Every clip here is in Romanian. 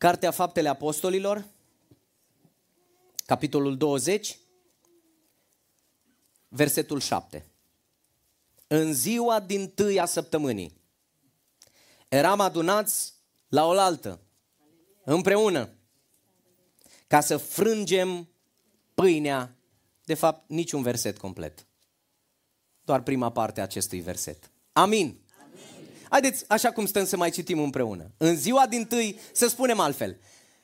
Cartea Faptele Apostolilor, capitolul 20, versetul 7. În ziua din tâi a săptămânii, eram adunați la oaltă, împreună, ca să frângem pâinea, de fapt niciun verset complet, doar prima parte a acestui verset. Amin. Haideți, așa cum stăm să mai citim împreună. În ziua din tâi, să spunem altfel,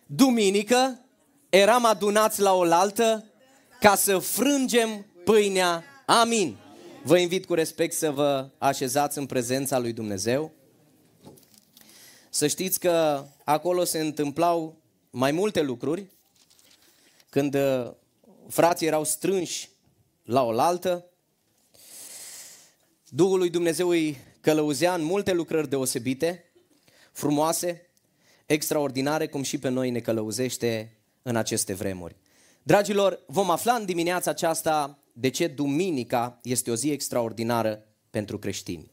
duminică eram adunați la oaltă ca să frângem pâinea. Amin. Vă invit cu respect să vă așezați în prezența lui Dumnezeu. Să știți că acolo se întâmplau mai multe lucruri când uh, frații erau strânși la oaltă. Duhul lui Dumnezeu îi călăuzea în multe lucrări deosebite, frumoase, extraordinare, cum și pe noi ne călăuzește în aceste vremuri. Dragilor, vom afla în dimineața aceasta de ce duminica este o zi extraordinară pentru creștini.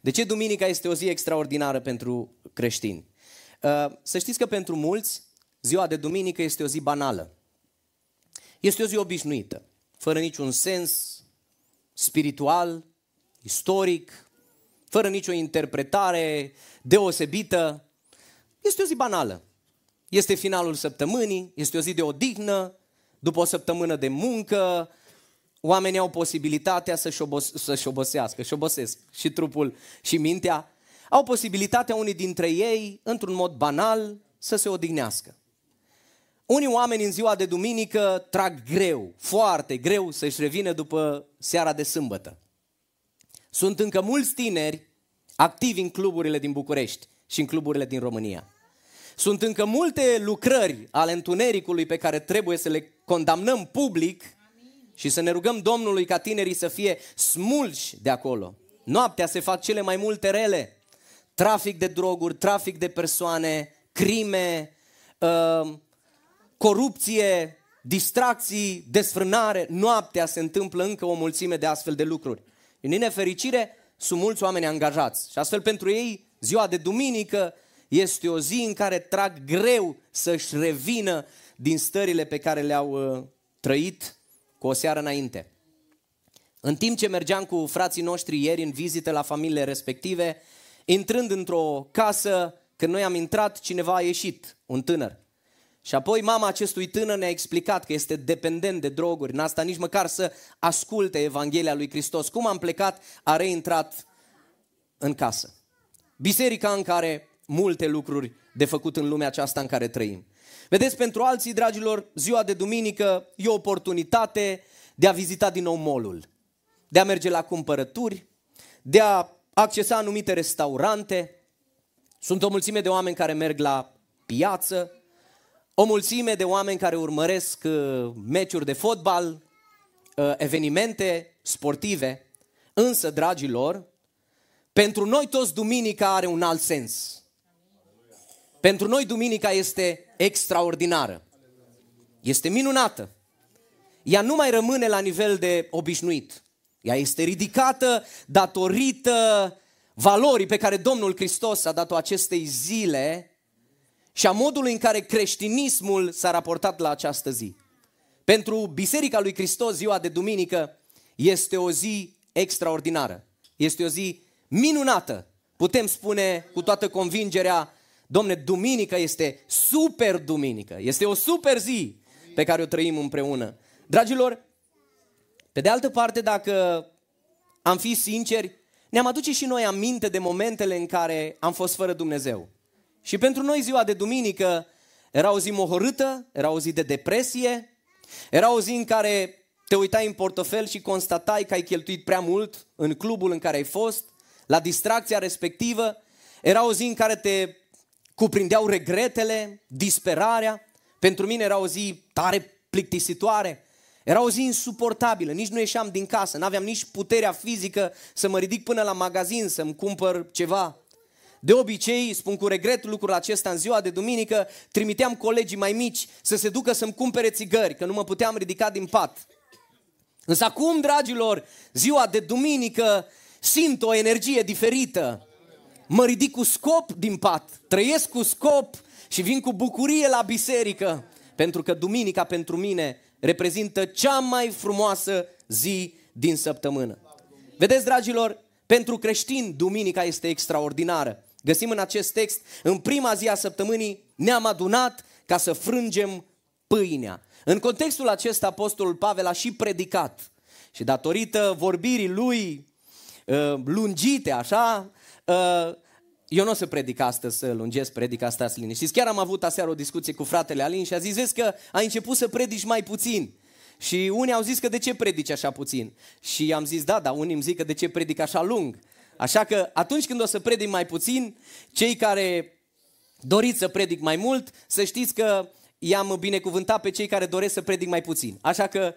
De ce duminica este o zi extraordinară pentru creștini? Uh, să știți că pentru mulți, ziua de duminică este o zi banală. Este o zi obișnuită, fără niciun sens spiritual, istoric, fără nicio interpretare deosebită. Este o zi banală. Este finalul săptămânii, este o zi de odihnă, după o săptămână de muncă, oamenii au posibilitatea să-și, obos- să-și obosească, și obosesc și trupul și mintea, au posibilitatea unii dintre ei, într-un mod banal, să se odihnească. Unii oameni în ziua de duminică trag greu, foarte greu să-și revină după seara de sâmbătă. Sunt încă mulți tineri activi în cluburile din București și în cluburile din România. Sunt încă multe lucrări ale întunericului pe care trebuie să le condamnăm public și să ne rugăm Domnului ca tinerii să fie smulși de acolo. Noaptea se fac cele mai multe rele. Trafic de droguri, trafic de persoane, crime, uh, corupție, distracții, desfrânare. Noaptea se întâmplă încă o mulțime de astfel de lucruri. În nefericire, sunt mulți oameni angajați și astfel pentru ei ziua de duminică este o zi în care trag greu să-și revină din stările pe care le-au uh, trăit cu o seară înainte. În timp ce mergeam cu frații noștri ieri în vizită la familiile respective, intrând într-o casă, când noi am intrat, cineva a ieșit, un tânăr. Și apoi mama acestui tânăr ne-a explicat că este dependent de droguri, n-a stat nici măcar să asculte Evanghelia lui Hristos. Cum am plecat, a reintrat în casă. Biserica în care multe lucruri de făcut în lumea aceasta în care trăim. Vedeți, pentru alții, dragilor, ziua de duminică e o oportunitate de a vizita din nou molul, de a merge la cumpărături, de a accesa anumite restaurante. Sunt o mulțime de oameni care merg la piață, o mulțime de oameni care urmăresc uh, meciuri de fotbal, uh, evenimente sportive. Însă, dragilor, pentru noi toți duminica are un alt sens. Pentru noi duminica este extraordinară. Este minunată. Ea nu mai rămâne la nivel de obișnuit. Ea este ridicată datorită valorii pe care Domnul Hristos a dat-o acestei zile și a modului în care creștinismul s-a raportat la această zi. Pentru Biserica lui Hristos, ziua de duminică este o zi extraordinară. Este o zi minunată. Putem spune cu toată convingerea, domne, duminică este super duminică. Este o super zi pe care o trăim împreună. Dragilor, pe de altă parte, dacă am fi sinceri, ne-am aduce și noi aminte de momentele în care am fost fără Dumnezeu. Și pentru noi ziua de duminică era o zi mohorâtă, era o zi de depresie, era o zi în care te uitai în portofel și constatai că ai cheltuit prea mult în clubul în care ai fost, la distracția respectivă. Era o zi în care te cuprindeau regretele, disperarea. Pentru mine era o zi tare plictisitoare. Era o zi insuportabilă, nici nu ieșeam din casă, n-aveam nici puterea fizică să mă ridic până la magazin să-mi cumpăr ceva. De obicei, spun cu regret lucrul acesta în ziua de duminică, trimiteam colegii mai mici să se ducă să-mi cumpere țigări, că nu mă puteam ridica din pat. Însă acum, dragilor, ziua de duminică simt o energie diferită. Mă ridic cu scop din pat, trăiesc cu scop, și vin cu bucurie la biserică, pentru că duminica pentru mine reprezintă cea mai frumoasă zi din săptămână. Vedeți, dragilor, pentru creștini, duminica este extraordinară. Găsim în acest text, în prima zi a săptămânii, ne-am adunat ca să frângem pâinea. În contextul acesta, Apostolul Pavel a și predicat. Și datorită vorbirii lui uh, lungite, așa, uh, eu nu o să predic astăzi, să lungesc predica asta să liniștiți. Chiar am avut aseară o discuție cu fratele Alin și a zis, vezi că ai început să predici mai puțin. Și unii au zis că de ce predici așa puțin? Și am zis, da, dar unii îmi zic că de ce predic așa lung? Așa că atunci când o să predic mai puțin, cei care doriți să predic mai mult, să știți că i-am binecuvântat pe cei care doresc să predic mai puțin. Așa că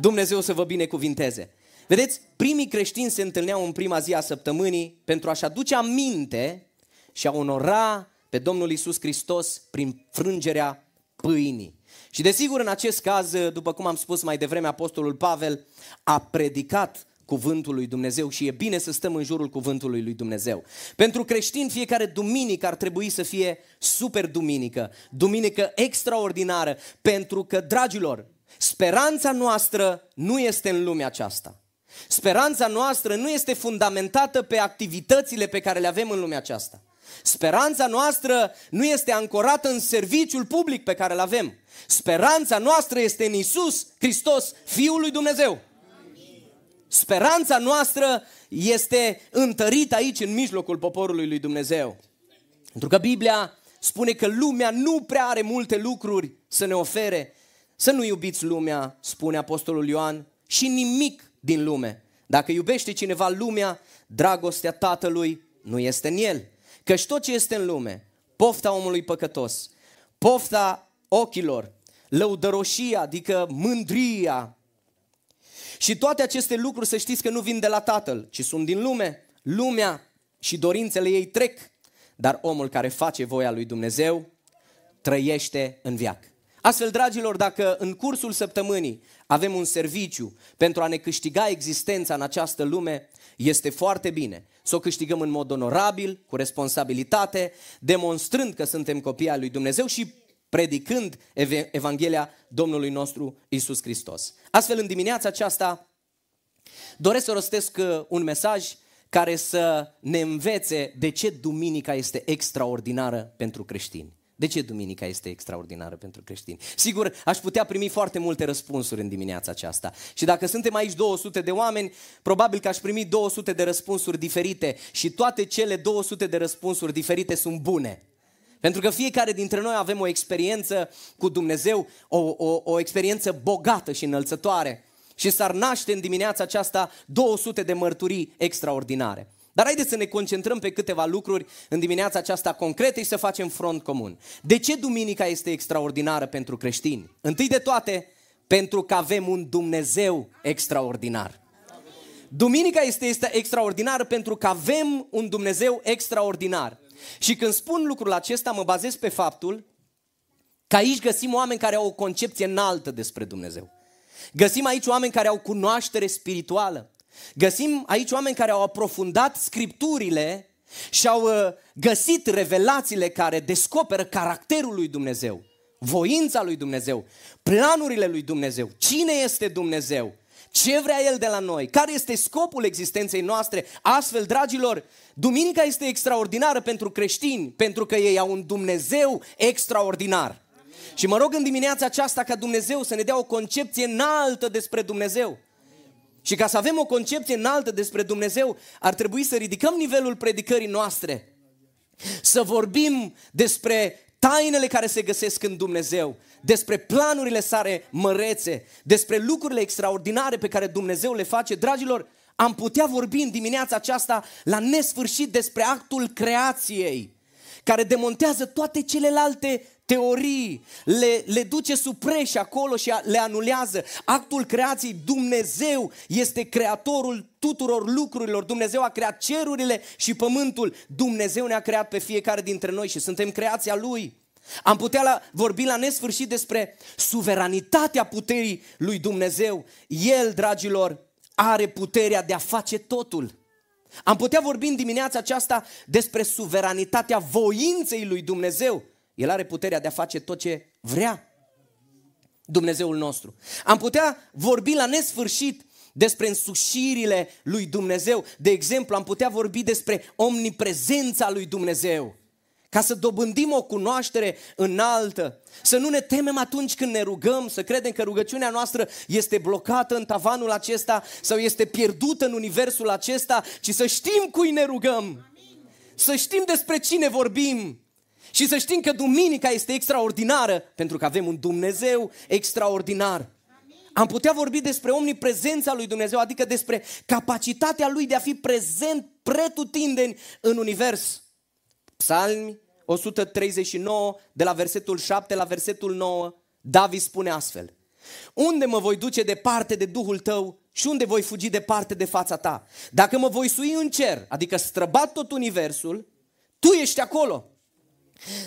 Dumnezeu să vă binecuvinteze. Vedeți, primii creștini se întâlneau în prima zi a săptămânii pentru a-și aduce aminte și a onora pe Domnul Isus Hristos prin frângerea pâinii. Și desigur, în acest caz, după cum am spus mai devreme, Apostolul Pavel a predicat cuvântul lui Dumnezeu și e bine să stăm în jurul cuvântului lui Dumnezeu. Pentru creștini, fiecare duminică ar trebui să fie super duminică, duminică extraordinară, pentru că, dragilor, speranța noastră nu este în lumea aceasta. Speranța noastră nu este fundamentată pe activitățile pe care le avem în lumea aceasta. Speranța noastră nu este ancorată în serviciul public pe care îl avem. Speranța noastră este în Isus Hristos, Fiul lui Dumnezeu. Speranța noastră este întărită aici în mijlocul poporului lui Dumnezeu. Pentru că Biblia spune că lumea nu prea are multe lucruri să ne ofere. Să nu iubiți lumea, spune Apostolul Ioan, și nimic din lume. Dacă iubește cineva lumea, dragostea Tatălui nu este în el. Căci tot ce este în lume, pofta omului păcătos, pofta ochilor, lăudăroșia, adică mândria, și toate aceste lucruri să știți că nu vin de la Tatăl, ci sunt din lume. Lumea și dorințele ei trec, dar omul care face voia lui Dumnezeu trăiește în viac. Astfel, dragilor, dacă în cursul săptămânii avem un serviciu pentru a ne câștiga existența în această lume, este foarte bine să o câștigăm în mod onorabil, cu responsabilitate, demonstrând că suntem copii al lui Dumnezeu și predicând Evanghelia Domnului nostru Isus Hristos. Astfel, în dimineața aceasta, doresc să rostesc uh, un mesaj care să ne învețe de ce duminica este extraordinară pentru creștini. De ce duminica este extraordinară pentru creștini? Sigur, aș putea primi foarte multe răspunsuri în dimineața aceasta. Și dacă suntem aici 200 de oameni, probabil că aș primi 200 de răspunsuri diferite și toate cele 200 de răspunsuri diferite sunt bune. Pentru că fiecare dintre noi avem o experiență cu Dumnezeu, o, o, o experiență bogată și înălțătoare. Și s-ar naște în dimineața aceasta 200 de mărturii extraordinare. Dar haideți să ne concentrăm pe câteva lucruri în dimineața aceasta concrete și să facem front comun. De ce duminica este extraordinară pentru creștini? Întâi de toate, pentru că avem un Dumnezeu extraordinar. Duminica este, este extraordinară pentru că avem un Dumnezeu extraordinar. Și când spun lucrul acesta, mă bazez pe faptul că aici găsim oameni care au o concepție înaltă despre Dumnezeu. Găsim aici oameni care au cunoaștere spirituală. Găsim aici oameni care au aprofundat scripturile și au uh, găsit revelațiile care descoperă caracterul lui Dumnezeu, voința lui Dumnezeu, planurile lui Dumnezeu, cine este Dumnezeu, ce vrea El de la noi? Care este scopul existenței noastre? Astfel, dragilor, duminica este extraordinară pentru creștini, pentru că ei au un Dumnezeu extraordinar. Și mă rog în dimineața aceasta ca Dumnezeu să ne dea o concepție înaltă despre Dumnezeu. Și ca să avem o concepție înaltă despre Dumnezeu, ar trebui să ridicăm nivelul predicării noastre. Să vorbim despre tainele care se găsesc în Dumnezeu, despre planurile sale mărețe, despre lucrurile extraordinare pe care Dumnezeu le face. Dragilor, am putea vorbi în dimineața aceasta la nesfârșit despre actul creației, care demontează toate celelalte teorii, le, le duce supreși acolo și le anulează. Actul creației, Dumnezeu este creatorul tuturor lucrurilor. Dumnezeu a creat cerurile și pământul. Dumnezeu ne-a creat pe fiecare dintre noi și suntem creația Lui. Am putea la, vorbi la nesfârșit despre suveranitatea puterii lui Dumnezeu. El, dragilor, are puterea de a face totul. Am putea vorbi în dimineața aceasta despre suveranitatea voinței lui Dumnezeu. El are puterea de a face tot ce vrea. Dumnezeul nostru. Am putea vorbi la nesfârșit despre însușirile lui Dumnezeu. De exemplu, am putea vorbi despre omniprezența lui Dumnezeu. Ca să dobândim o cunoaștere înaltă, să nu ne temem atunci când ne rugăm, să credem că rugăciunea noastră este blocată în tavanul acesta sau este pierdută în universul acesta, ci să știm cui ne rugăm, să știm despre cine vorbim, și să știm că duminica este extraordinară pentru că avem un Dumnezeu extraordinar. Am putea vorbi despre omniprezența lui Dumnezeu, adică despre capacitatea lui de a fi prezent pretutindeni în univers. Psalmi 139, de la versetul 7 la versetul 9, David spune astfel. Unde mă voi duce departe de Duhul tău și unde voi fugi departe de fața ta? Dacă mă voi sui în cer, adică străbat tot universul, tu ești acolo.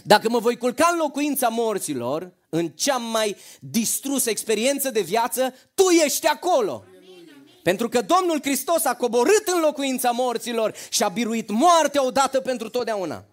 Dacă mă voi culca în locuința morților, în cea mai distrusă experiență de viață, tu ești acolo. Pentru că Domnul Hristos a coborât în locuința morților și a biruit moartea odată pentru totdeauna.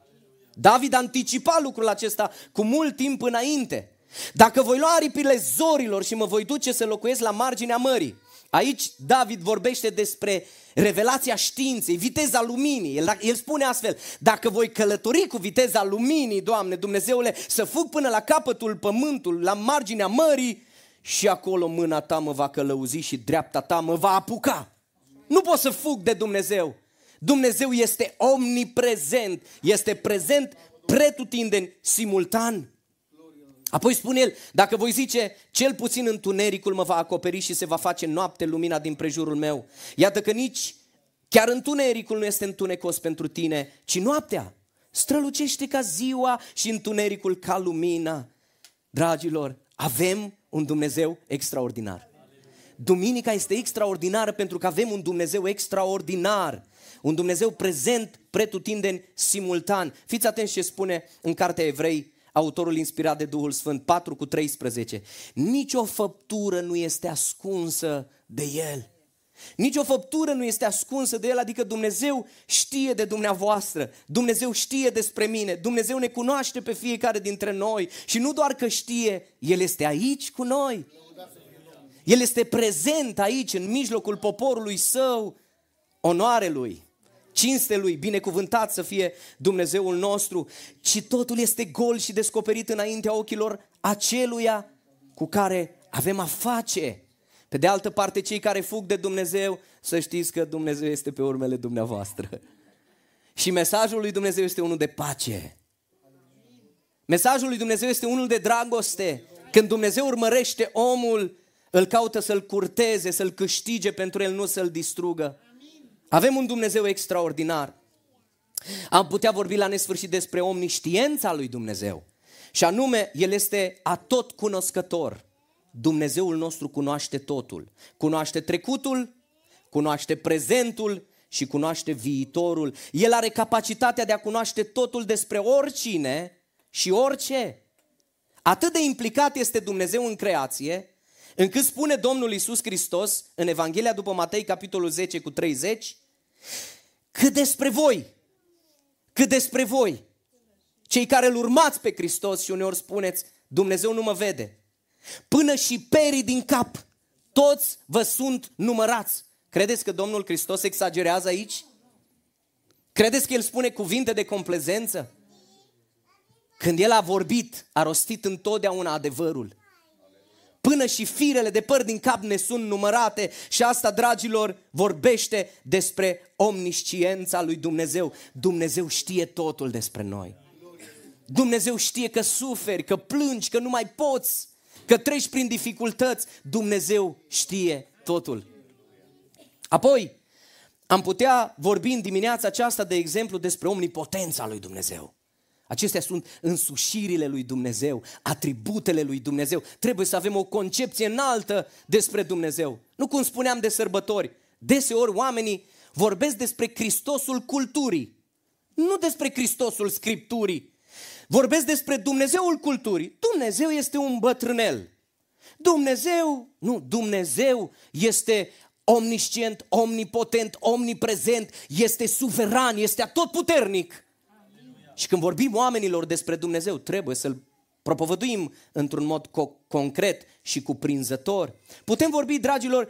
David anticipa lucrul acesta cu mult timp înainte. Dacă voi lua aripile zorilor și mă voi duce să locuiesc la marginea mării, Aici David vorbește despre revelația științei, viteza luminii. El, el spune astfel, dacă voi călători cu viteza luminii, Doamne, Dumnezeule, să fug până la capătul pământului, la marginea mării și acolo mâna ta mă va călăuzi și dreapta ta mă va apuca. Nu pot să fug de Dumnezeu. Dumnezeu este omniprezent, este prezent pretutindeni, simultan. Apoi spune el, dacă voi zice, cel puțin întunericul mă va acoperi și se va face noapte lumina din prejurul meu. Iată că nici chiar întunericul nu este întunecos pentru tine, ci noaptea strălucește ca ziua și întunericul ca lumina. Dragilor, avem un Dumnezeu extraordinar. Duminica este extraordinară pentru că avem un Dumnezeu extraordinar. Un Dumnezeu prezent, pretutindeni, simultan. Fiți atenți ce spune în Cartea Evrei, autorul inspirat de Duhul Sfânt, 4 cu 13. Nici o făptură nu este ascunsă de El. Nici o făptură nu este ascunsă de El, adică Dumnezeu știe de dumneavoastră, Dumnezeu știe despre mine, Dumnezeu ne cunoaște pe fiecare dintre noi și nu doar că știe, El este aici cu noi. El este prezent aici, în mijlocul poporului său, onoare Lui cinste Lui, binecuvântat să fie Dumnezeul nostru, ci totul este gol și descoperit înaintea ochilor aceluia cu care avem a face. Pe de altă parte, cei care fug de Dumnezeu, să știți că Dumnezeu este pe urmele dumneavoastră. Și mesajul lui Dumnezeu este unul de pace. Mesajul lui Dumnezeu este unul de dragoste. Când Dumnezeu urmărește omul, îl caută să-l curteze, să-l câștige pentru el, nu să-l distrugă. Avem un Dumnezeu extraordinar. Am putea vorbi la nesfârșit despre omniștiența lui Dumnezeu. Și anume, El este atot cunoscător. Dumnezeul nostru cunoaște totul. Cunoaște trecutul, cunoaște prezentul și cunoaște viitorul. El are capacitatea de a cunoaște totul despre oricine și orice. Atât de implicat este Dumnezeu în creație, încât spune Domnul Isus Hristos în Evanghelia după Matei, capitolul 10 cu 30, cât despre voi, cât despre voi, cei care îl urmați pe Hristos și uneori spuneți, Dumnezeu nu mă vede. Până și perii din cap, toți vă sunt numărați. Credeți că Domnul Hristos exagerează aici? Credeți că El spune cuvinte de complezență? Când El a vorbit, a rostit întotdeauna adevărul până și firele de păr din cap ne sunt numărate și asta, dragilor, vorbește despre omnisciența lui Dumnezeu. Dumnezeu știe totul despre noi. Dumnezeu știe că suferi, că plângi, că nu mai poți, că treci prin dificultăți. Dumnezeu știe totul. Apoi, am putea vorbi în dimineața aceasta, de exemplu, despre omnipotența lui Dumnezeu. Acestea sunt însușirile lui Dumnezeu, atributele lui Dumnezeu. Trebuie să avem o concepție înaltă despre Dumnezeu. Nu cum spuneam de sărbători. Deseori oamenii vorbesc despre Hristosul culturii, nu despre Hristosul scripturii. Vorbesc despre Dumnezeul culturii. Dumnezeu este un bătrânel. Dumnezeu, nu, Dumnezeu este omniscient, omnipotent, omniprezent, este suveran, este atotputernic. Și când vorbim oamenilor despre Dumnezeu, trebuie să-L propovăduim într-un mod co- concret și cuprinzător. Putem vorbi, dragilor,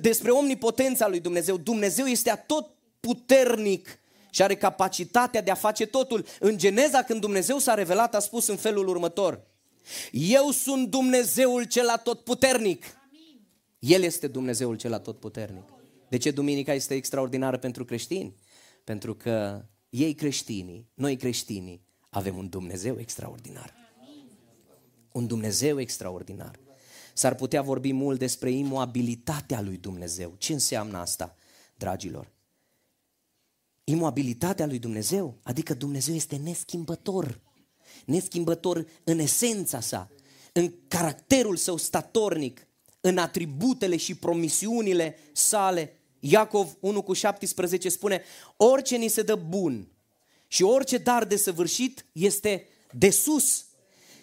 despre omnipotența lui Dumnezeu. Dumnezeu este atot puternic și are capacitatea de a face totul. În Geneza, când Dumnezeu s-a revelat, a spus în felul următor. Eu sunt Dumnezeul cel atotputernic. El este Dumnezeul cel atotputernic. De ce duminica este extraordinară pentru creștini? Pentru că ei creștinii, noi creștinii, avem un Dumnezeu extraordinar. Un Dumnezeu extraordinar. S-ar putea vorbi mult despre imobilitatea lui Dumnezeu. Ce înseamnă asta, dragilor? Imobilitatea lui Dumnezeu, adică Dumnezeu este neschimbător. Neschimbător în esența sa, în caracterul său statornic, în atributele și promisiunile sale. Iacov 1 cu 17 spune, orice ni se dă bun și orice dar de săvârșit este de sus,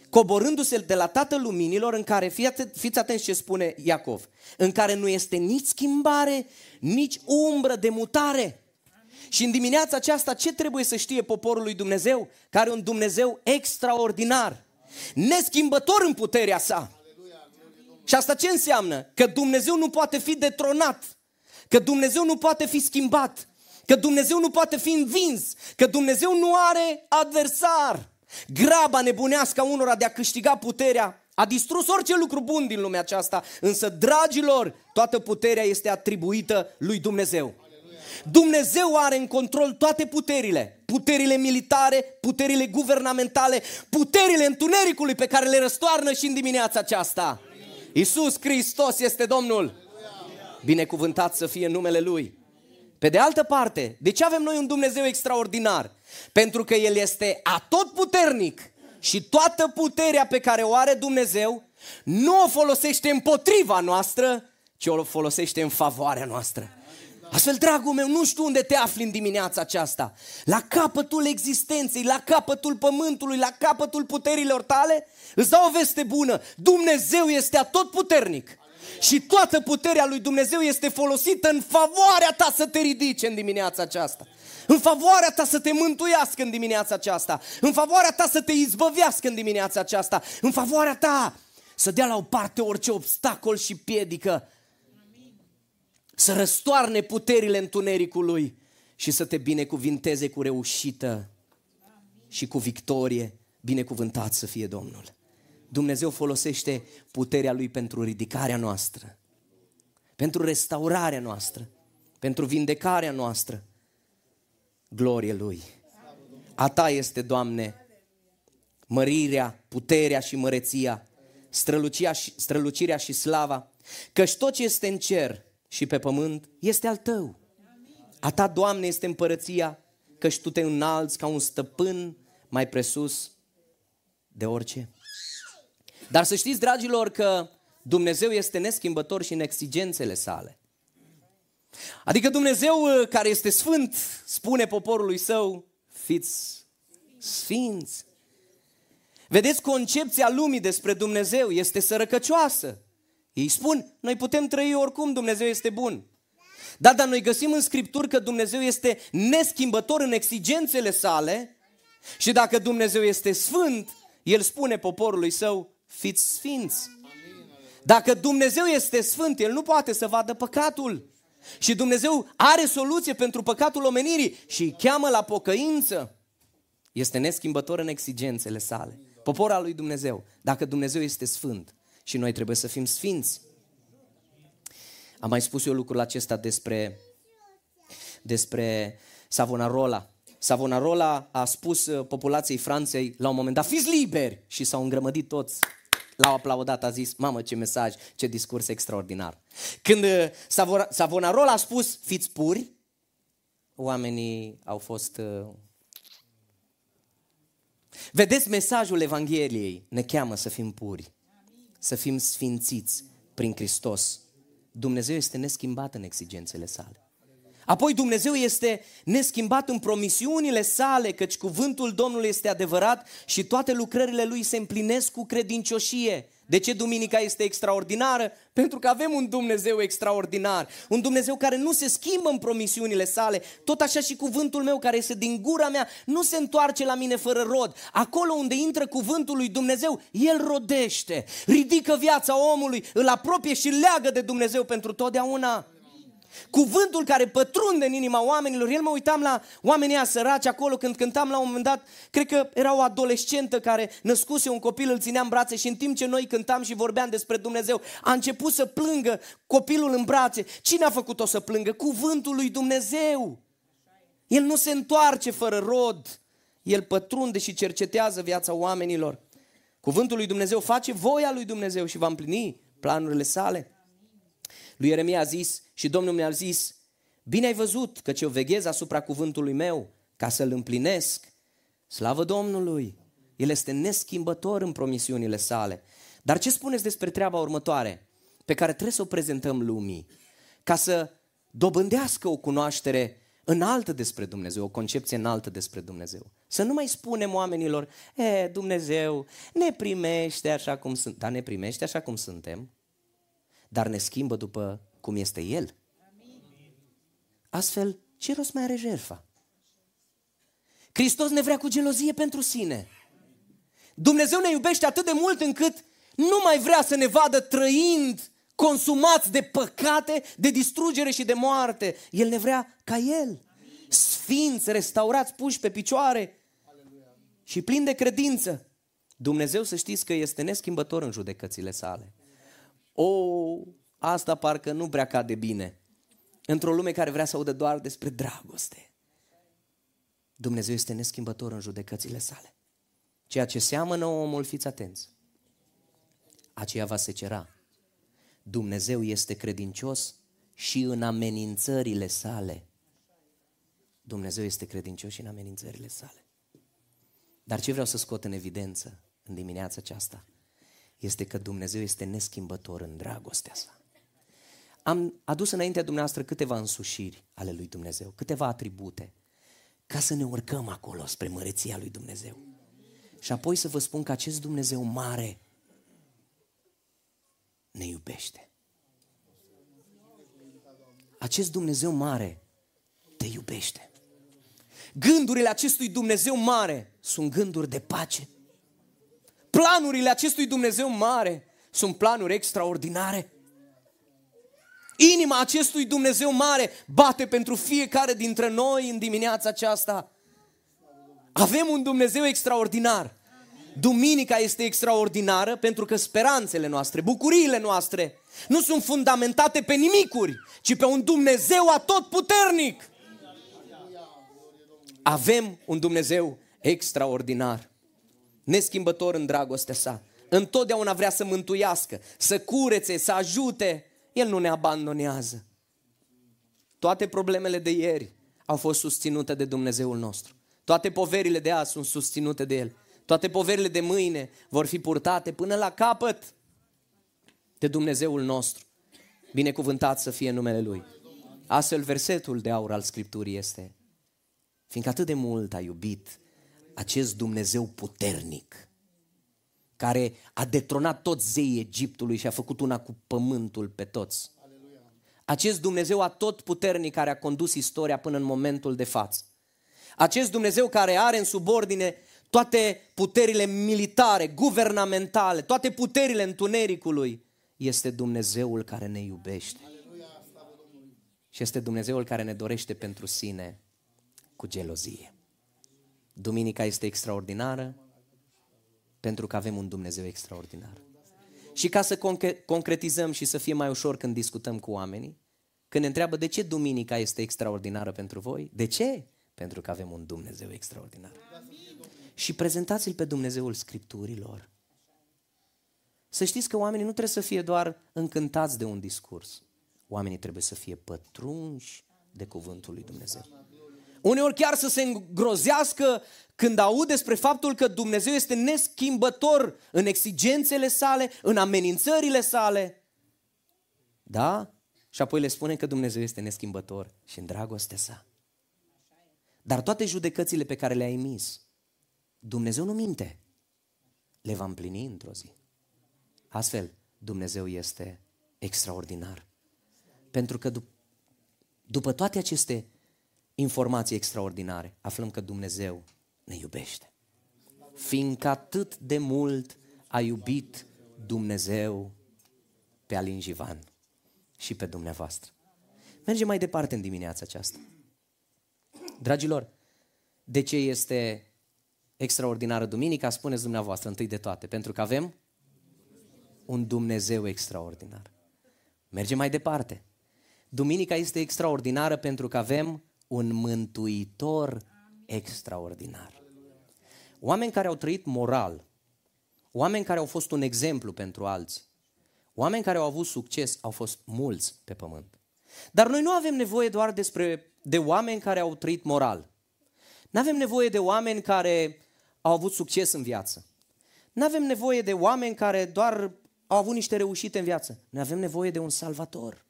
coborându-se de la Tatăl Luminilor, în care, fiți atenți ce spune Iacov, în care nu este nici schimbare, nici umbră de mutare. Și în dimineața aceasta ce trebuie să știe poporul lui Dumnezeu? Care un Dumnezeu extraordinar, neschimbător în puterea sa. Și asta ce înseamnă? Că Dumnezeu nu poate fi detronat, că Dumnezeu nu poate fi schimbat, că Dumnezeu nu poate fi învins, că Dumnezeu nu are adversar. Graba nebunească a unora de a câștiga puterea a distrus orice lucru bun din lumea aceasta, însă, dragilor, toată puterea este atribuită lui Dumnezeu. Dumnezeu are în control toate puterile, puterile militare, puterile guvernamentale, puterile întunericului pe care le răstoarnă și în dimineața aceasta. Isus Hristos este Domnul. Binecuvântat să fie numele Lui. Pe de altă parte, de ce avem noi un Dumnezeu extraordinar? Pentru că El este atotputernic și toată puterea pe care o are Dumnezeu nu o folosește împotriva noastră, ci o folosește în favoarea noastră. Astfel, dragul meu, nu știu unde te afli în dimineața aceasta. La capătul existenței, la capătul pământului, la capătul puterilor tale, îți dau o veste bună. Dumnezeu este atotputernic. Și toată puterea lui Dumnezeu este folosită în favoarea ta să te ridice în dimineața aceasta. În favoarea ta să te mântuiască în dimineața aceasta. În favoarea ta să te izbăvească în dimineața aceasta. În favoarea ta să dea la o parte orice obstacol și piedică să răstoarne puterile întunericului și să te binecuvinteze cu reușită și cu victorie. Binecuvântat să fie Domnul. Dumnezeu folosește puterea Lui pentru ridicarea noastră, pentru restaurarea noastră, pentru vindecarea noastră. Glorie Lui. A Ta este, Doamne, mărirea, puterea și măreția, strălucirea și slava, căci tot ce este în cer și pe pământ este al tău. A ta, Doamne, este împărăția, căci tu te înalți ca un stăpân mai presus de orice. Dar să știți, dragilor, că Dumnezeu este neschimbător și în exigențele sale. Adică Dumnezeu uh, care este sfânt spune poporului său, fiți sfinți. Vedeți, concepția lumii despre Dumnezeu este sărăcăcioasă. Ei spun, noi putem trăi oricum, Dumnezeu este bun. Da, dar noi găsim în Scripturi că Dumnezeu este neschimbător în exigențele sale și dacă Dumnezeu este sfânt, El spune poporului său, fiți sfinți. Dacă Dumnezeu este sfânt, El nu poate să vadă păcatul. Și Dumnezeu are soluție pentru păcatul omenirii și îi cheamă la pocăință. Este neschimbător în exigențele sale. Poporul lui Dumnezeu, dacă Dumnezeu este sfânt, și noi trebuie să fim sfinți. Am mai spus eu lucrul acesta despre, despre Savonarola. Savonarola a spus uh, populației Franței la un moment dat, fiți liberi! Și s-au îngrămădit toți. L-au aplaudat, a zis, mamă ce mesaj, ce discurs extraordinar. Când uh, Savonarola a spus, fiți puri, oamenii au fost... Uh, Vedeți mesajul Evangheliei, ne cheamă să fim puri să fim sfințiți prin Hristos. Dumnezeu este neschimbat în exigențele sale. Apoi Dumnezeu este neschimbat în promisiunile sale, căci cuvântul Domnului este adevărat și toate lucrările lui se împlinesc cu credincioșie. De ce duminica este extraordinară? Pentru că avem un Dumnezeu extraordinar, un Dumnezeu care nu se schimbă în promisiunile sale, tot așa și cuvântul meu care este din gura mea nu se întoarce la mine fără rod. Acolo unde intră cuvântul lui Dumnezeu, el rodește, ridică viața omului, îl apropie și leagă de Dumnezeu pentru totdeauna. Cuvântul care pătrunde în inima oamenilor. El mă uitam la oamenii ăia săraci acolo când cântam la un moment dat, cred că era o adolescentă care născuse un copil, îl ținea în brațe și în timp ce noi cântam și vorbeam despre Dumnezeu, a început să plângă copilul în brațe. Cine a făcut-o să plângă? Cuvântul lui Dumnezeu. El nu se întoarce fără rod. El pătrunde și cercetează viața oamenilor. Cuvântul lui Dumnezeu face voia lui Dumnezeu și va împlini planurile sale. Lui Ieremia a zis și Domnul mi-a zis, bine ai văzut că eu veghez asupra cuvântului meu ca să-l împlinesc. Slavă Domnului! El este neschimbător în promisiunile sale. Dar ce spuneți despre treaba următoare pe care trebuie să o prezentăm lumii? Ca să dobândească o cunoaștere înaltă despre Dumnezeu, o concepție înaltă despre Dumnezeu. Să nu mai spunem oamenilor, e, Dumnezeu ne primește așa cum sunt, dar ne primește așa cum suntem dar ne schimbă după cum este El. Astfel, ce rost mai are jertfa? Hristos ne vrea cu gelozie pentru sine. Dumnezeu ne iubește atât de mult încât nu mai vrea să ne vadă trăind consumați de păcate, de distrugere și de moarte. El ne vrea ca El. Sfinți, restaurați, puși pe picioare și plini de credință. Dumnezeu să știți că este neschimbător în judecățile sale. O, asta parcă nu prea cade bine. Într-o lume care vrea să audă doar despre dragoste. Dumnezeu este neschimbător în judecățile sale. Ceea ce seamănă omul, fiți atenți, aceea va secera. Dumnezeu este credincios și în amenințările sale. Dumnezeu este credincios și în amenințările sale. Dar ce vreau să scot în evidență în dimineața aceasta? Este că Dumnezeu este neschimbător în dragostea sa. Am adus înaintea dumneavoastră câteva însușiri ale lui Dumnezeu, câteva atribute, ca să ne urcăm acolo spre măreția lui Dumnezeu. Și apoi să vă spun că acest Dumnezeu mare ne iubește. Acest Dumnezeu mare te iubește. Gândurile acestui Dumnezeu mare sunt gânduri de pace, Planurile acestui Dumnezeu mare sunt planuri extraordinare. Inima acestui Dumnezeu mare bate pentru fiecare dintre noi în dimineața aceasta. Avem un Dumnezeu extraordinar. Duminica este extraordinară pentru că speranțele noastre, bucuriile noastre nu sunt fundamentate pe nimicuri, ci pe un Dumnezeu atotputernic. Avem un Dumnezeu extraordinar neschimbător în dragostea sa. Întotdeauna vrea să mântuiască, să curețe, să ajute. El nu ne abandonează. Toate problemele de ieri au fost susținute de Dumnezeul nostru. Toate poverile de azi sunt susținute de El. Toate poverile de mâine vor fi purtate până la capăt de Dumnezeul nostru. Binecuvântat să fie numele Lui. Astfel, versetul de aur al Scripturii este, fiindcă atât de mult a iubit acest Dumnezeu puternic, care a detronat toți zeii Egiptului și a făcut una cu pământul pe toți. Acest Dumnezeu a tot puternic care a condus istoria până în momentul de față. Acest Dumnezeu care are în subordine toate puterile militare, guvernamentale, toate puterile întunericului, este Dumnezeul care ne iubește. Și este Dumnezeul care ne dorește pentru sine cu gelozie. Duminica este extraordinară pentru că avem un Dumnezeu extraordinar. Și ca să concretizăm și să fie mai ușor când discutăm cu oamenii, când ne întreabă de ce Duminica este extraordinară pentru voi, de ce? Pentru că avem un Dumnezeu extraordinar. Și prezentați-l pe Dumnezeul Scripturilor. Să știți că oamenii nu trebuie să fie doar încântați de un discurs. Oamenii trebuie să fie pătrunși de cuvântul lui Dumnezeu. Uneori chiar să se îngrozească când aud despre faptul că Dumnezeu este neschimbător în exigențele sale, în amenințările sale. Da? Și apoi le spunem că Dumnezeu este neschimbător și în dragostea sa. Dar toate judecățile pe care le-ai emis, Dumnezeu nu minte. Le va împlini într-o zi. Astfel, Dumnezeu este extraordinar. Pentru că dup- după toate aceste informații extraordinare, aflăm că Dumnezeu ne iubește. Fiindcă atât de mult a iubit Dumnezeu pe Alin Jivan și pe dumneavoastră. Mergem mai departe în dimineața aceasta. Dragilor, de ce este extraordinară duminica? Spuneți dumneavoastră întâi de toate. Pentru că avem un Dumnezeu extraordinar. Mergem mai departe. Duminica este extraordinară pentru că avem un mântuitor extraordinar. Oameni care au trăit moral, oameni care au fost un exemplu pentru alții, oameni care au avut succes, au fost mulți pe pământ. Dar noi nu avem nevoie doar despre, de oameni care au trăit moral. Nu avem nevoie de oameni care au avut succes în viață. Nu avem nevoie de oameni care doar au avut niște reușite în viață. Noi avem nevoie de un salvator.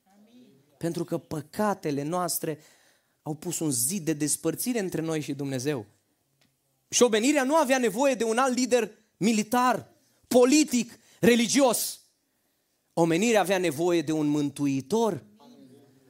Pentru că păcatele noastre au pus un zid de despărțire între noi și Dumnezeu. Și omenirea nu avea nevoie de un alt lider militar, politic, religios. Omenirea avea nevoie de un mântuitor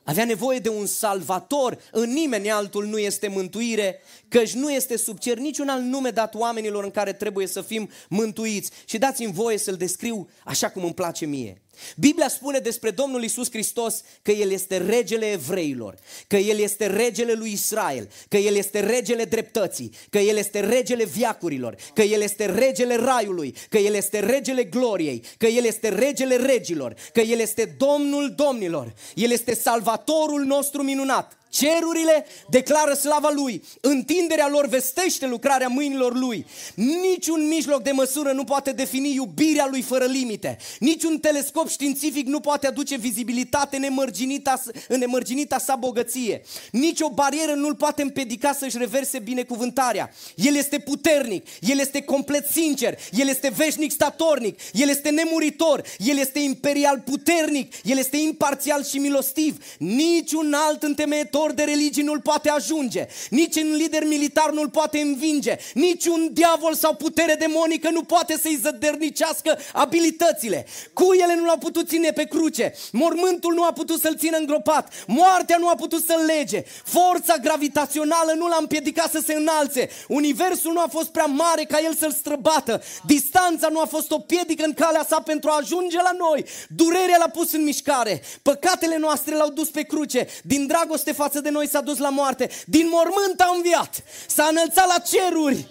avea nevoie de un salvator. În nimeni altul nu este mântuire, căci nu este sub cer niciun alt nume dat oamenilor în care trebuie să fim mântuiți. Și dați-mi voie să-l descriu așa cum îmi place mie. Biblia spune despre Domnul Isus Hristos că El este regele evreilor, că El este regele lui Israel, că El este regele dreptății, că El este regele viacurilor, că El este regele raiului, că El este regele gloriei, că El este regele regilor, că El este Domnul domnilor, El este salvatorul nostru minunat. Cerurile declară slava Lui, întinderea lor vestește lucrarea mâinilor Lui. Niciun mijloc de măsură nu poate defini iubirea Lui fără limite. Niciun telescop științific nu poate aduce vizibilitate în nemărginita, în nemărginita sa bogăție. Nici o barieră nu-L poate împedica să-și reverse binecuvântarea. El este puternic, El este complet sincer, El este veșnic statornic, El este nemuritor, El este imperial puternic, El este imparțial și milostiv. Niciun alt întemeitor dictator de religii nu-l poate ajunge, nici un lider militar nu-l poate învinge, nici un diavol sau putere demonică nu poate să-i zădernicească abilitățile. Cu ele nu l-au putut ține pe cruce, mormântul nu a putut să-l țină îngropat, moartea nu a putut să-l lege, forța gravitațională nu l-a împiedicat să se înalțe, universul nu a fost prea mare ca el să-l străbată, distanța nu a fost o piedică în calea sa pentru a ajunge la noi, durerea l-a pus în mișcare, păcatele noastre l-au dus pe cruce, din dragoste față față de noi s-a dus la moarte. Din mormânt a înviat. S-a înălțat la ceruri.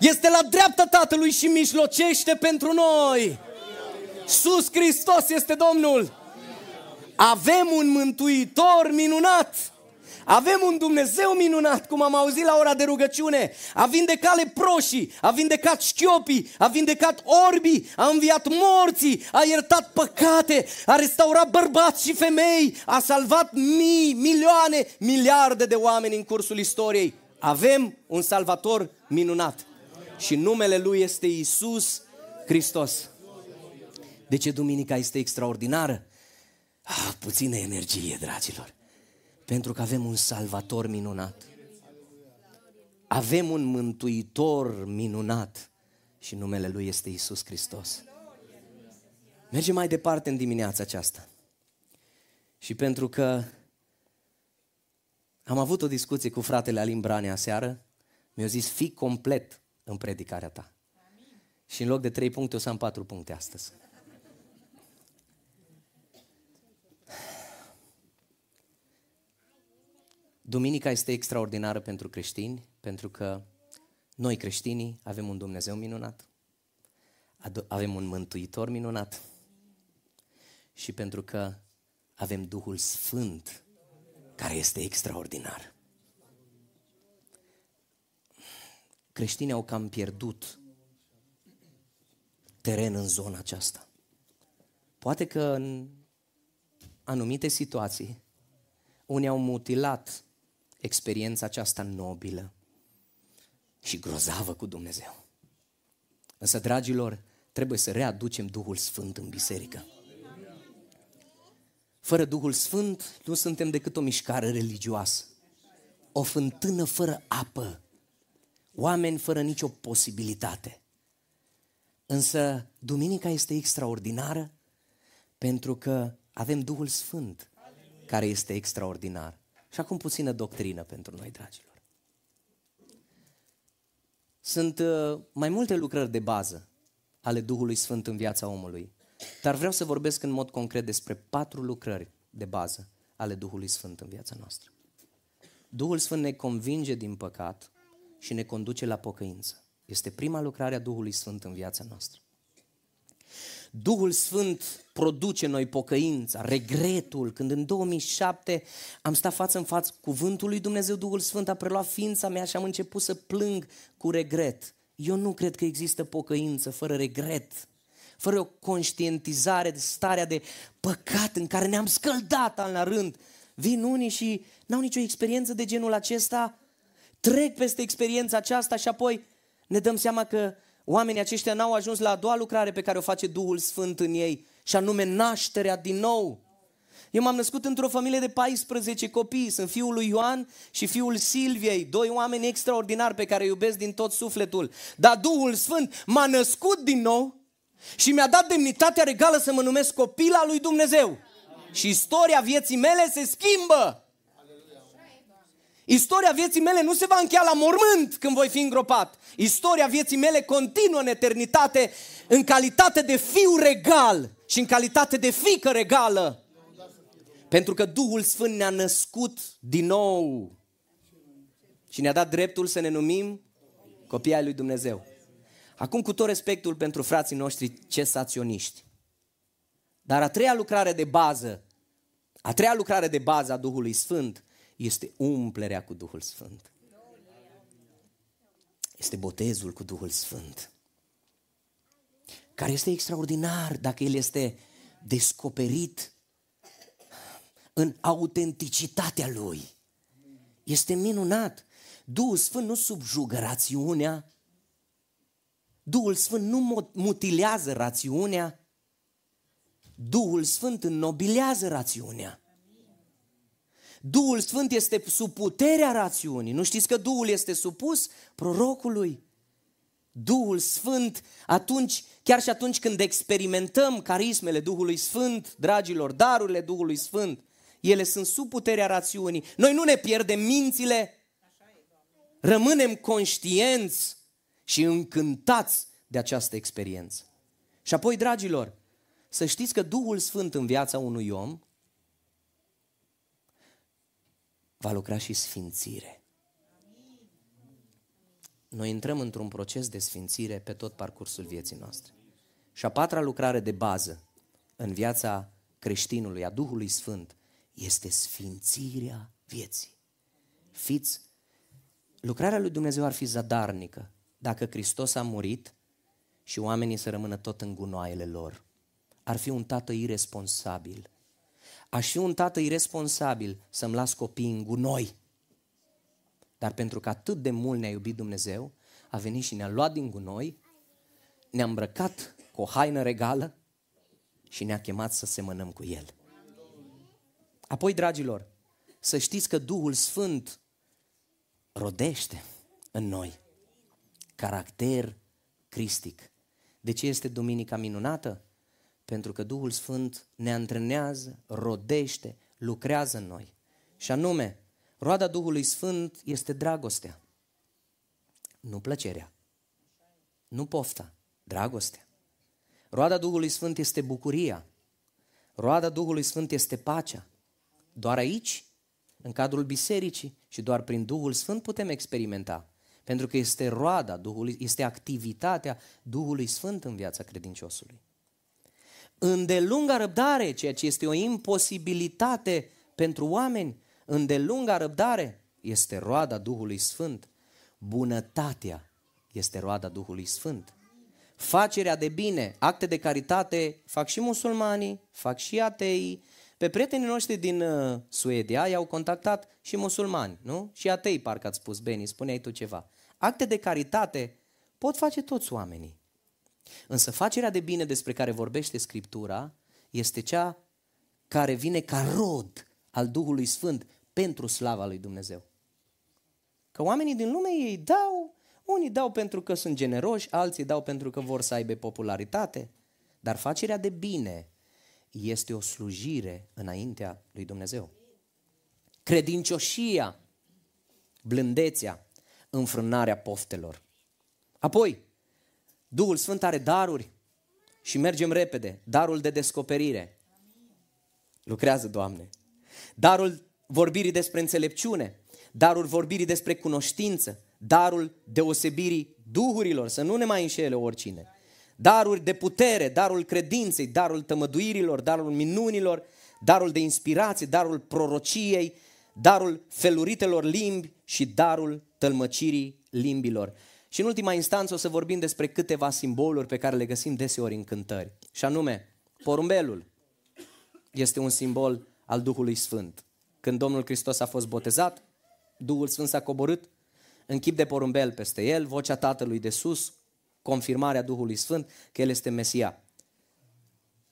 Este la dreapta Tatălui și mijlocește pentru noi. Sus Hristos este Domnul. Avem un mântuitor minunat. Avem un Dumnezeu minunat, cum am auzit la ora de rugăciune. A vindecat leproșii, a vindecat șchiopii, a vindecat orbii, a înviat morții, a iertat păcate, a restaurat bărbați și femei, a salvat mii, milioane, miliarde de oameni în cursul istoriei. Avem un salvator minunat și numele lui este Isus Hristos. De ce duminica este extraordinară? Ah, puțină energie, dragilor. Pentru că avem un salvator minunat. Avem un mântuitor minunat și numele Lui este Isus Hristos. Mergem mai departe în dimineața aceasta. Și pentru că am avut o discuție cu fratele Alin Branea seară, mi-a zis, fii complet în predicarea ta. Și în loc de trei puncte o să am patru puncte astăzi. Duminica este extraordinară pentru creștini, pentru că noi creștinii avem un Dumnezeu minunat, avem un Mântuitor minunat și pentru că avem Duhul Sfânt care este extraordinar. Creștinii au cam pierdut teren în zona aceasta. Poate că în anumite situații unii au mutilat experiența aceasta nobilă și grozavă cu Dumnezeu. Însă, dragilor, trebuie să readucem Duhul Sfânt în biserică. Fără Duhul Sfânt nu suntem decât o mișcare religioasă. O fântână fără apă. Oameni fără nicio posibilitate. Însă duminica este extraordinară pentru că avem Duhul Sfânt care este extraordinar. Și acum puțină doctrină pentru noi, dragilor. Sunt uh, mai multe lucrări de bază ale Duhului Sfânt în viața omului. Dar vreau să vorbesc în mod concret despre patru lucrări de bază ale Duhului Sfânt în viața noastră. Duhul Sfânt ne convinge din păcat și ne conduce la pocăință. Este prima lucrare a Duhului Sfânt în viața noastră. Duhul Sfânt produce noi pocăința, regretul. Când în 2007 am stat față în față cuvântul lui Dumnezeu, Duhul Sfânt a preluat ființa mea și am început să plâng cu regret. Eu nu cred că există pocăință fără regret, fără o conștientizare de starea de păcat în care ne-am scăldat an la rând. Vin unii și n-au nicio experiență de genul acesta, trec peste experiența aceasta și apoi ne dăm seama că oamenii aceștia n-au ajuns la a doua lucrare pe care o face Duhul Sfânt în ei, și anume nașterea din nou. Eu m-am născut într-o familie de 14 copii, sunt fiul lui Ioan și fiul Silviei, doi oameni extraordinari pe care îi iubesc din tot sufletul. Dar Duhul Sfânt m-a născut din nou și mi-a dat demnitatea regală să mă numesc copila lui Dumnezeu. Și istoria vieții mele se schimbă. Istoria vieții mele nu se va încheia la mormânt când voi fi îngropat. Istoria vieții mele continuă în eternitate în calitate de fiu regal și în calitate de fică regală. Pentru că Duhul Sfânt ne-a născut din nou și ne-a dat dreptul să ne numim copii ai lui Dumnezeu. Acum cu tot respectul pentru frații noștri cesaționiști. Dar a treia lucrare de bază, a treia lucrare de bază a Duhului Sfânt este umplerea cu Duhul Sfânt. Este botezul cu Duhul Sfânt. Care este extraordinar dacă el este descoperit în autenticitatea lui. Este minunat. Duhul Sfânt nu subjugă rațiunea. Duhul Sfânt nu mutilează rațiunea. Duhul Sfânt înnobilează rațiunea. Duhul Sfânt este sub puterea rațiunii. Nu știți că Duhul este supus prorocului? Duhul Sfânt, atunci, chiar și atunci când experimentăm carismele Duhului Sfânt, dragilor, darurile Duhului Sfânt, ele sunt sub puterea rațiunii. Noi nu ne pierdem mințile, rămânem conștienți și încântați de această experiență. Și apoi, dragilor, să știți că Duhul Sfânt în viața unui om va lucra și sfințire. Noi intrăm într-un proces de sfințire pe tot parcursul vieții noastre. Și a patra lucrare de bază în viața creștinului, a Duhului Sfânt, este sfințirea vieții. Fiți, lucrarea lui Dumnezeu ar fi zadarnică dacă Hristos a murit și oamenii să rămână tot în gunoaiele lor. Ar fi un tată irresponsabil Aș fi un tată irresponsabil să-mi las copiii în gunoi. Dar pentru că atât de mult ne-a iubit Dumnezeu, a venit și ne-a luat din gunoi, ne-a îmbrăcat cu o haină regală și ne-a chemat să semănăm cu El. Apoi, dragilor, să știți că Duhul Sfânt rodește în noi caracter cristic. De ce este Duminica minunată? Pentru că Duhul Sfânt ne antrenează, rodește, lucrează în noi. Și anume, roada Duhului Sfânt este dragostea, nu plăcerea, nu pofta, dragostea. Roada Duhului Sfânt este bucuria. Roada Duhului Sfânt este pacea. Doar aici, în cadrul bisericii și doar prin Duhul Sfânt putem experimenta. Pentru că este roada Duhului, este activitatea Duhului Sfânt în viața credinciosului îndelunga răbdare, ceea ce este o imposibilitate pentru oameni, îndelunga răbdare este roada Duhului Sfânt. Bunătatea este roada Duhului Sfânt. Facerea de bine, acte de caritate fac și musulmanii, fac și atei. Pe prietenii noștri din uh, Suedia i-au contactat și musulmani, nu? Și atei, parcă ați spus, Beni, spuneai tu ceva. Acte de caritate pot face toți oamenii. Însă facerea de bine despre care vorbește Scriptura este cea care vine ca rod al Duhului Sfânt pentru slava lui Dumnezeu. Că oamenii din lume ei dau, unii dau pentru că sunt generoși, alții dau pentru că vor să aibă popularitate, dar facerea de bine este o slujire înaintea lui Dumnezeu. Credincioșia, blândețea, înfrânarea poftelor. Apoi, Duhul Sfânt are daruri și mergem repede. Darul de descoperire. Lucrează, Doamne. Darul vorbirii despre înțelepciune, darul vorbirii despre cunoștință, darul deosebirii duhurilor, să nu ne mai înșele oricine. Daruri de putere, darul credinței, darul tămăduirilor, darul minunilor, darul de inspirație, darul prorociei, darul feluritelor limbi și darul tălmăcirii limbilor. Și în ultima instanță o să vorbim despre câteva simboluri pe care le găsim deseori în cântări. Și anume, porumbelul este un simbol al Duhului Sfânt. Când Domnul Hristos a fost botezat, Duhul Sfânt s-a coborât în chip de porumbel peste el, vocea Tatălui de sus, confirmarea Duhului Sfânt că El este Mesia.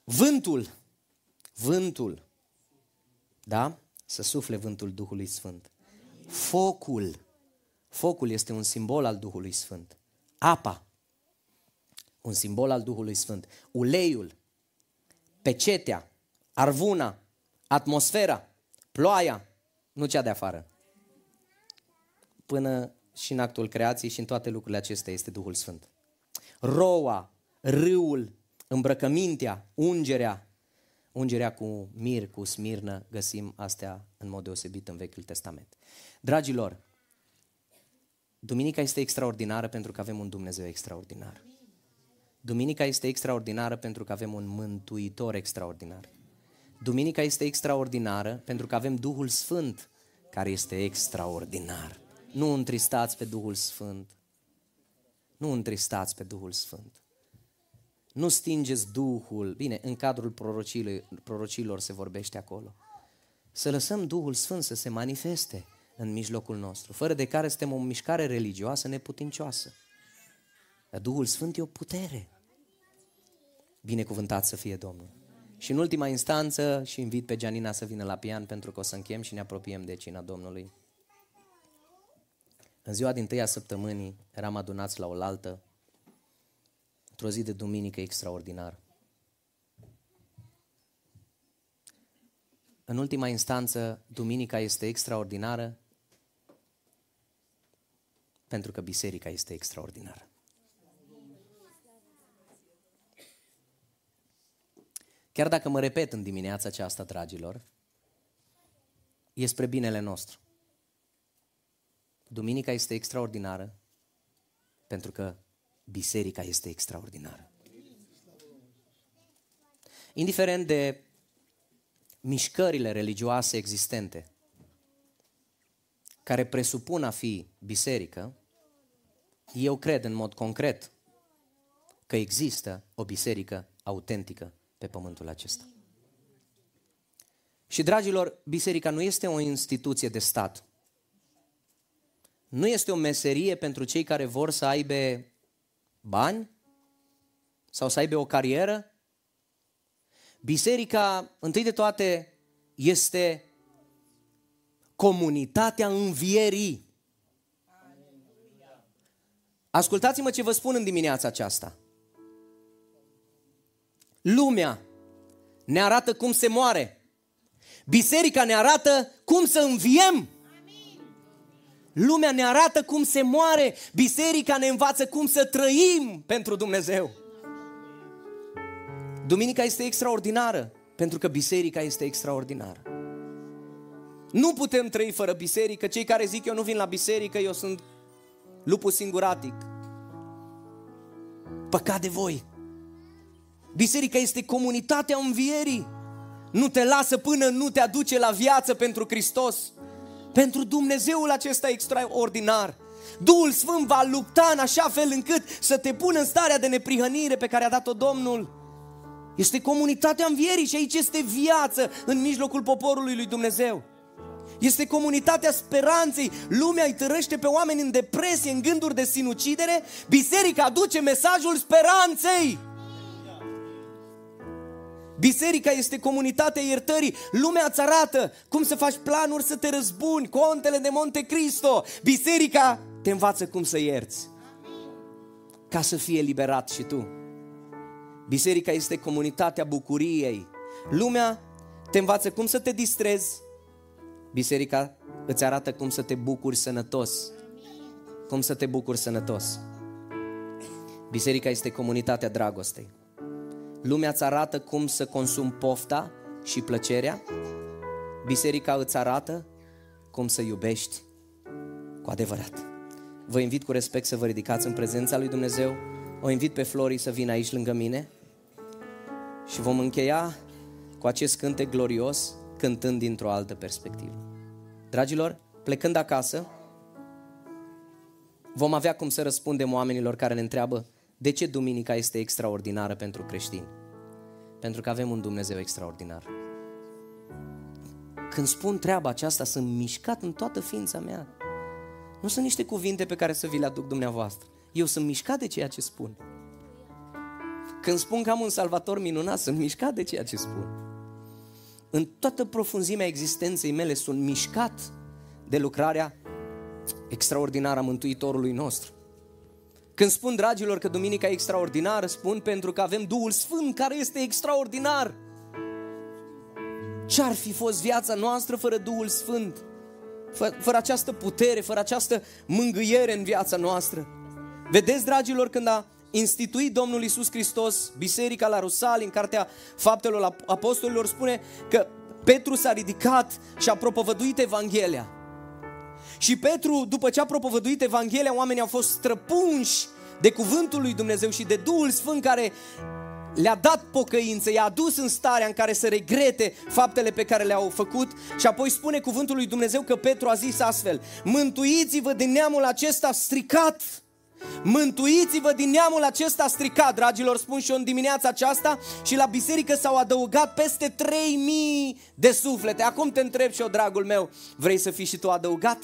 Vântul, vântul, da? Să sufle vântul Duhului Sfânt. Focul, focul este un simbol al Duhului Sfânt. Apa, un simbol al Duhului Sfânt. Uleiul, pecetea, arvuna, atmosfera, ploaia, nu cea de afară. Până și în actul creației și în toate lucrurile acestea este Duhul Sfânt. Roa, râul, îmbrăcămintea, ungerea, ungerea cu mir, cu smirnă, găsim astea în mod deosebit în Vechiul Testament. Dragilor, Duminica este extraordinară pentru că avem un Dumnezeu extraordinar. Duminica este extraordinară pentru că avem un mântuitor extraordinar. Duminica este extraordinară pentru că avem Duhul Sfânt care este extraordinar. Nu întristați pe Duhul Sfânt. Nu întristați pe Duhul Sfânt. Nu stingeți Duhul. Bine, în cadrul prorocilor, prorocilor se vorbește acolo. Să lăsăm Duhul Sfânt să se manifeste în mijlocul nostru, fără de care suntem o mișcare religioasă neputincioasă. Dar Duhul Sfânt e o putere. Binecuvântat să fie Domnul. Și în ultima instanță și invit pe Gianina să vină la pian pentru că o să închem și ne apropiem de cina Domnului. În ziua din tâia săptămânii eram adunați la oaltă într-o zi de duminică extraordinar. În ultima instanță, duminica este extraordinară pentru că biserica este extraordinară. Chiar dacă mă repet în dimineața aceasta, dragilor, e spre binele nostru. Duminica este extraordinară pentru că biserica este extraordinară. Indiferent de mișcările religioase existente, care presupun a fi biserică, eu cred în mod concret că există o biserică autentică pe pământul acesta. Și, dragilor, biserica nu este o instituție de stat. Nu este o meserie pentru cei care vor să aibă bani sau să aibă o carieră. Biserica, întâi de toate, este comunitatea învierii. Ascultați-mă ce vă spun în dimineața aceasta. Lumea ne arată cum se moare. Biserica ne arată cum să înviem. Lumea ne arată cum se moare. Biserica ne învață cum să trăim pentru Dumnezeu. Duminica este extraordinară pentru că biserica este extraordinară. Nu putem trăi fără biserică. Cei care zic eu nu vin la biserică, eu sunt lupul singuratic. Păcat de voi. Biserica este comunitatea învierii. Nu te lasă până nu te aduce la viață pentru Hristos. Pentru Dumnezeul acesta extraordinar. Duhul Sfânt va lupta în așa fel încât să te pună în starea de neprihănire pe care a dat-o Domnul. Este comunitatea învierii și aici este viață în mijlocul poporului lui Dumnezeu. Este comunitatea speranței. Lumea îi tărăște pe oameni în depresie, în gânduri de sinucidere. Biserica aduce mesajul speranței. Biserica este comunitatea iertării. Lumea îți arată cum să faci planuri să te răzbuni, contele de Monte Cristo. Biserica te învață cum să ierți. Ca să fie liberat și tu. Biserica este comunitatea bucuriei. Lumea te învață cum să te distrezi. Biserica îți arată cum să te bucuri sănătos. Cum să te bucuri sănătos. Biserica este comunitatea dragostei. Lumea îți arată cum să consumi pofta și plăcerea. Biserica îți arată cum să iubești cu adevărat. Vă invit cu respect să vă ridicați în prezența lui Dumnezeu. O invit pe Flori să vină aici lângă mine și vom încheia cu acest cântec glorios, cântând dintr-o altă perspectivă. Dragilor, plecând acasă, vom avea cum să răspundem oamenilor care ne întreabă de ce duminica este extraordinară pentru creștini? Pentru că avem un Dumnezeu extraordinar. Când spun treaba aceasta, sunt mișcat în toată ființa mea. Nu sunt niște cuvinte pe care să vi le aduc dumneavoastră. Eu sunt mișcat de ceea ce spun. Când spun că am un salvator minunat, sunt mișcat de ceea ce spun. În toată profunzimea existenței mele sunt mișcat de lucrarea extraordinară a Mântuitorului nostru. Când spun, dragilor, că Duminica e extraordinară, spun pentru că avem Duhul Sfânt care este extraordinar. Ce-ar fi fost viața noastră fără Duhul Sfânt? Fără această putere, fără această mângâiere în viața noastră. Vedeți, dragilor, când a instituit Domnul Isus Hristos biserica la Rusalii, în cartea Faptelor Apostolilor, spune că Petru s-a ridicat și a propovăduit Evanghelia. Și Petru, după ce a propovăduit Evanghelia, oamenii au fost străpunși de cuvântul lui Dumnezeu și de Duhul Sfânt care le-a dat pocăință, i-a adus în starea în care să regrete faptele pe care le-au făcut și apoi spune cuvântul lui Dumnezeu că Petru a zis astfel, mântuiți-vă din neamul acesta stricat, Mântuiți-vă din neamul acesta stricat, dragilor, spun și eu în dimineața aceasta și la biserică s-au adăugat peste 3000 de suflete. Acum te întreb și eu, dragul meu, vrei să fii și tu adăugat?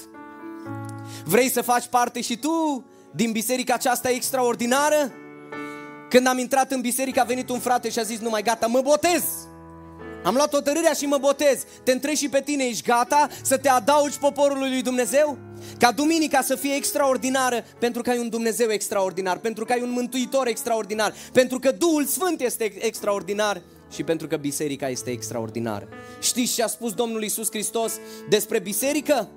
Vrei să faci parte și tu din biserica aceasta extraordinară? Când am intrat în biserică a venit un frate și a zis, nu mai gata, mă botez! Am luat hotărârea și mă botez. Te întreb și pe tine, ești gata să te adaugi poporului lui Dumnezeu? Ca duminica să fie extraordinară pentru că ai un Dumnezeu extraordinar, pentru că ai un Mântuitor extraordinar, pentru că Duhul Sfânt este extraordinar și pentru că biserica este extraordinară. Știți ce a spus Domnul Isus Hristos despre biserică?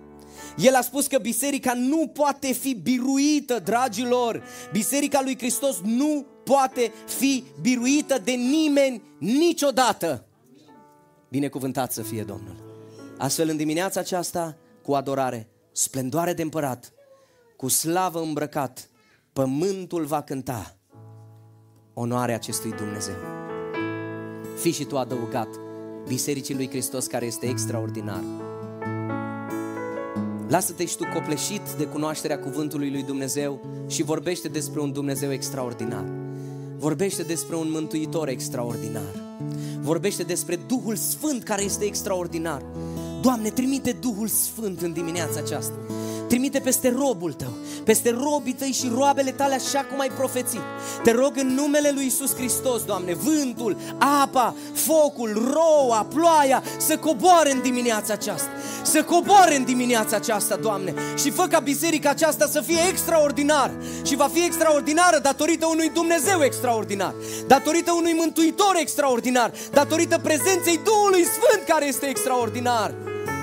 El a spus că biserica nu poate fi biruită, dragilor. Biserica lui Hristos nu poate fi biruită de nimeni niciodată. Binecuvântat să fie Domnul. Astfel în dimineața aceasta, cu adorare, splendoare de împărat, cu slavă îmbrăcat, pământul va cânta onoarea acestui Dumnezeu. Fii și tu adăugat Bisericii lui Hristos care este extraordinar. Lasă-te și tu copleșit de cunoașterea cuvântului lui Dumnezeu și vorbește despre un Dumnezeu extraordinar. Vorbește despre un mântuitor extraordinar. Vorbește despre Duhul Sfânt care este extraordinar. Doamne, trimite Duhul Sfânt în dimineața aceasta. Trimite peste robul tău, peste robii tăi și roabele tale așa cum ai profețit. Te rog în numele lui Isus Hristos, Doamne, vântul, apa, focul, roa, ploaia să coboare în dimineața aceasta. Să coboare în dimineața aceasta, Doamne, și fă ca biserica aceasta să fie extraordinar și va fi extraordinară datorită unui Dumnezeu extraordinar, datorită unui Mântuitor extraordinar, datorită prezenței Duhului Sfânt care este extraordinar.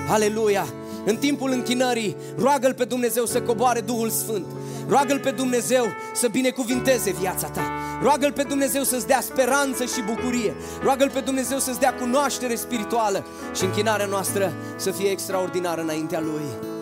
Aleluia! În timpul închinării, roagă-L pe Dumnezeu să coboare Duhul Sfânt. Roagă-L pe Dumnezeu să binecuvinteze viața ta. Roagă-L pe Dumnezeu să-ți dea speranță și bucurie. Roagă-L pe Dumnezeu să-ți dea cunoaștere spirituală și închinarea noastră să fie extraordinară înaintea Lui.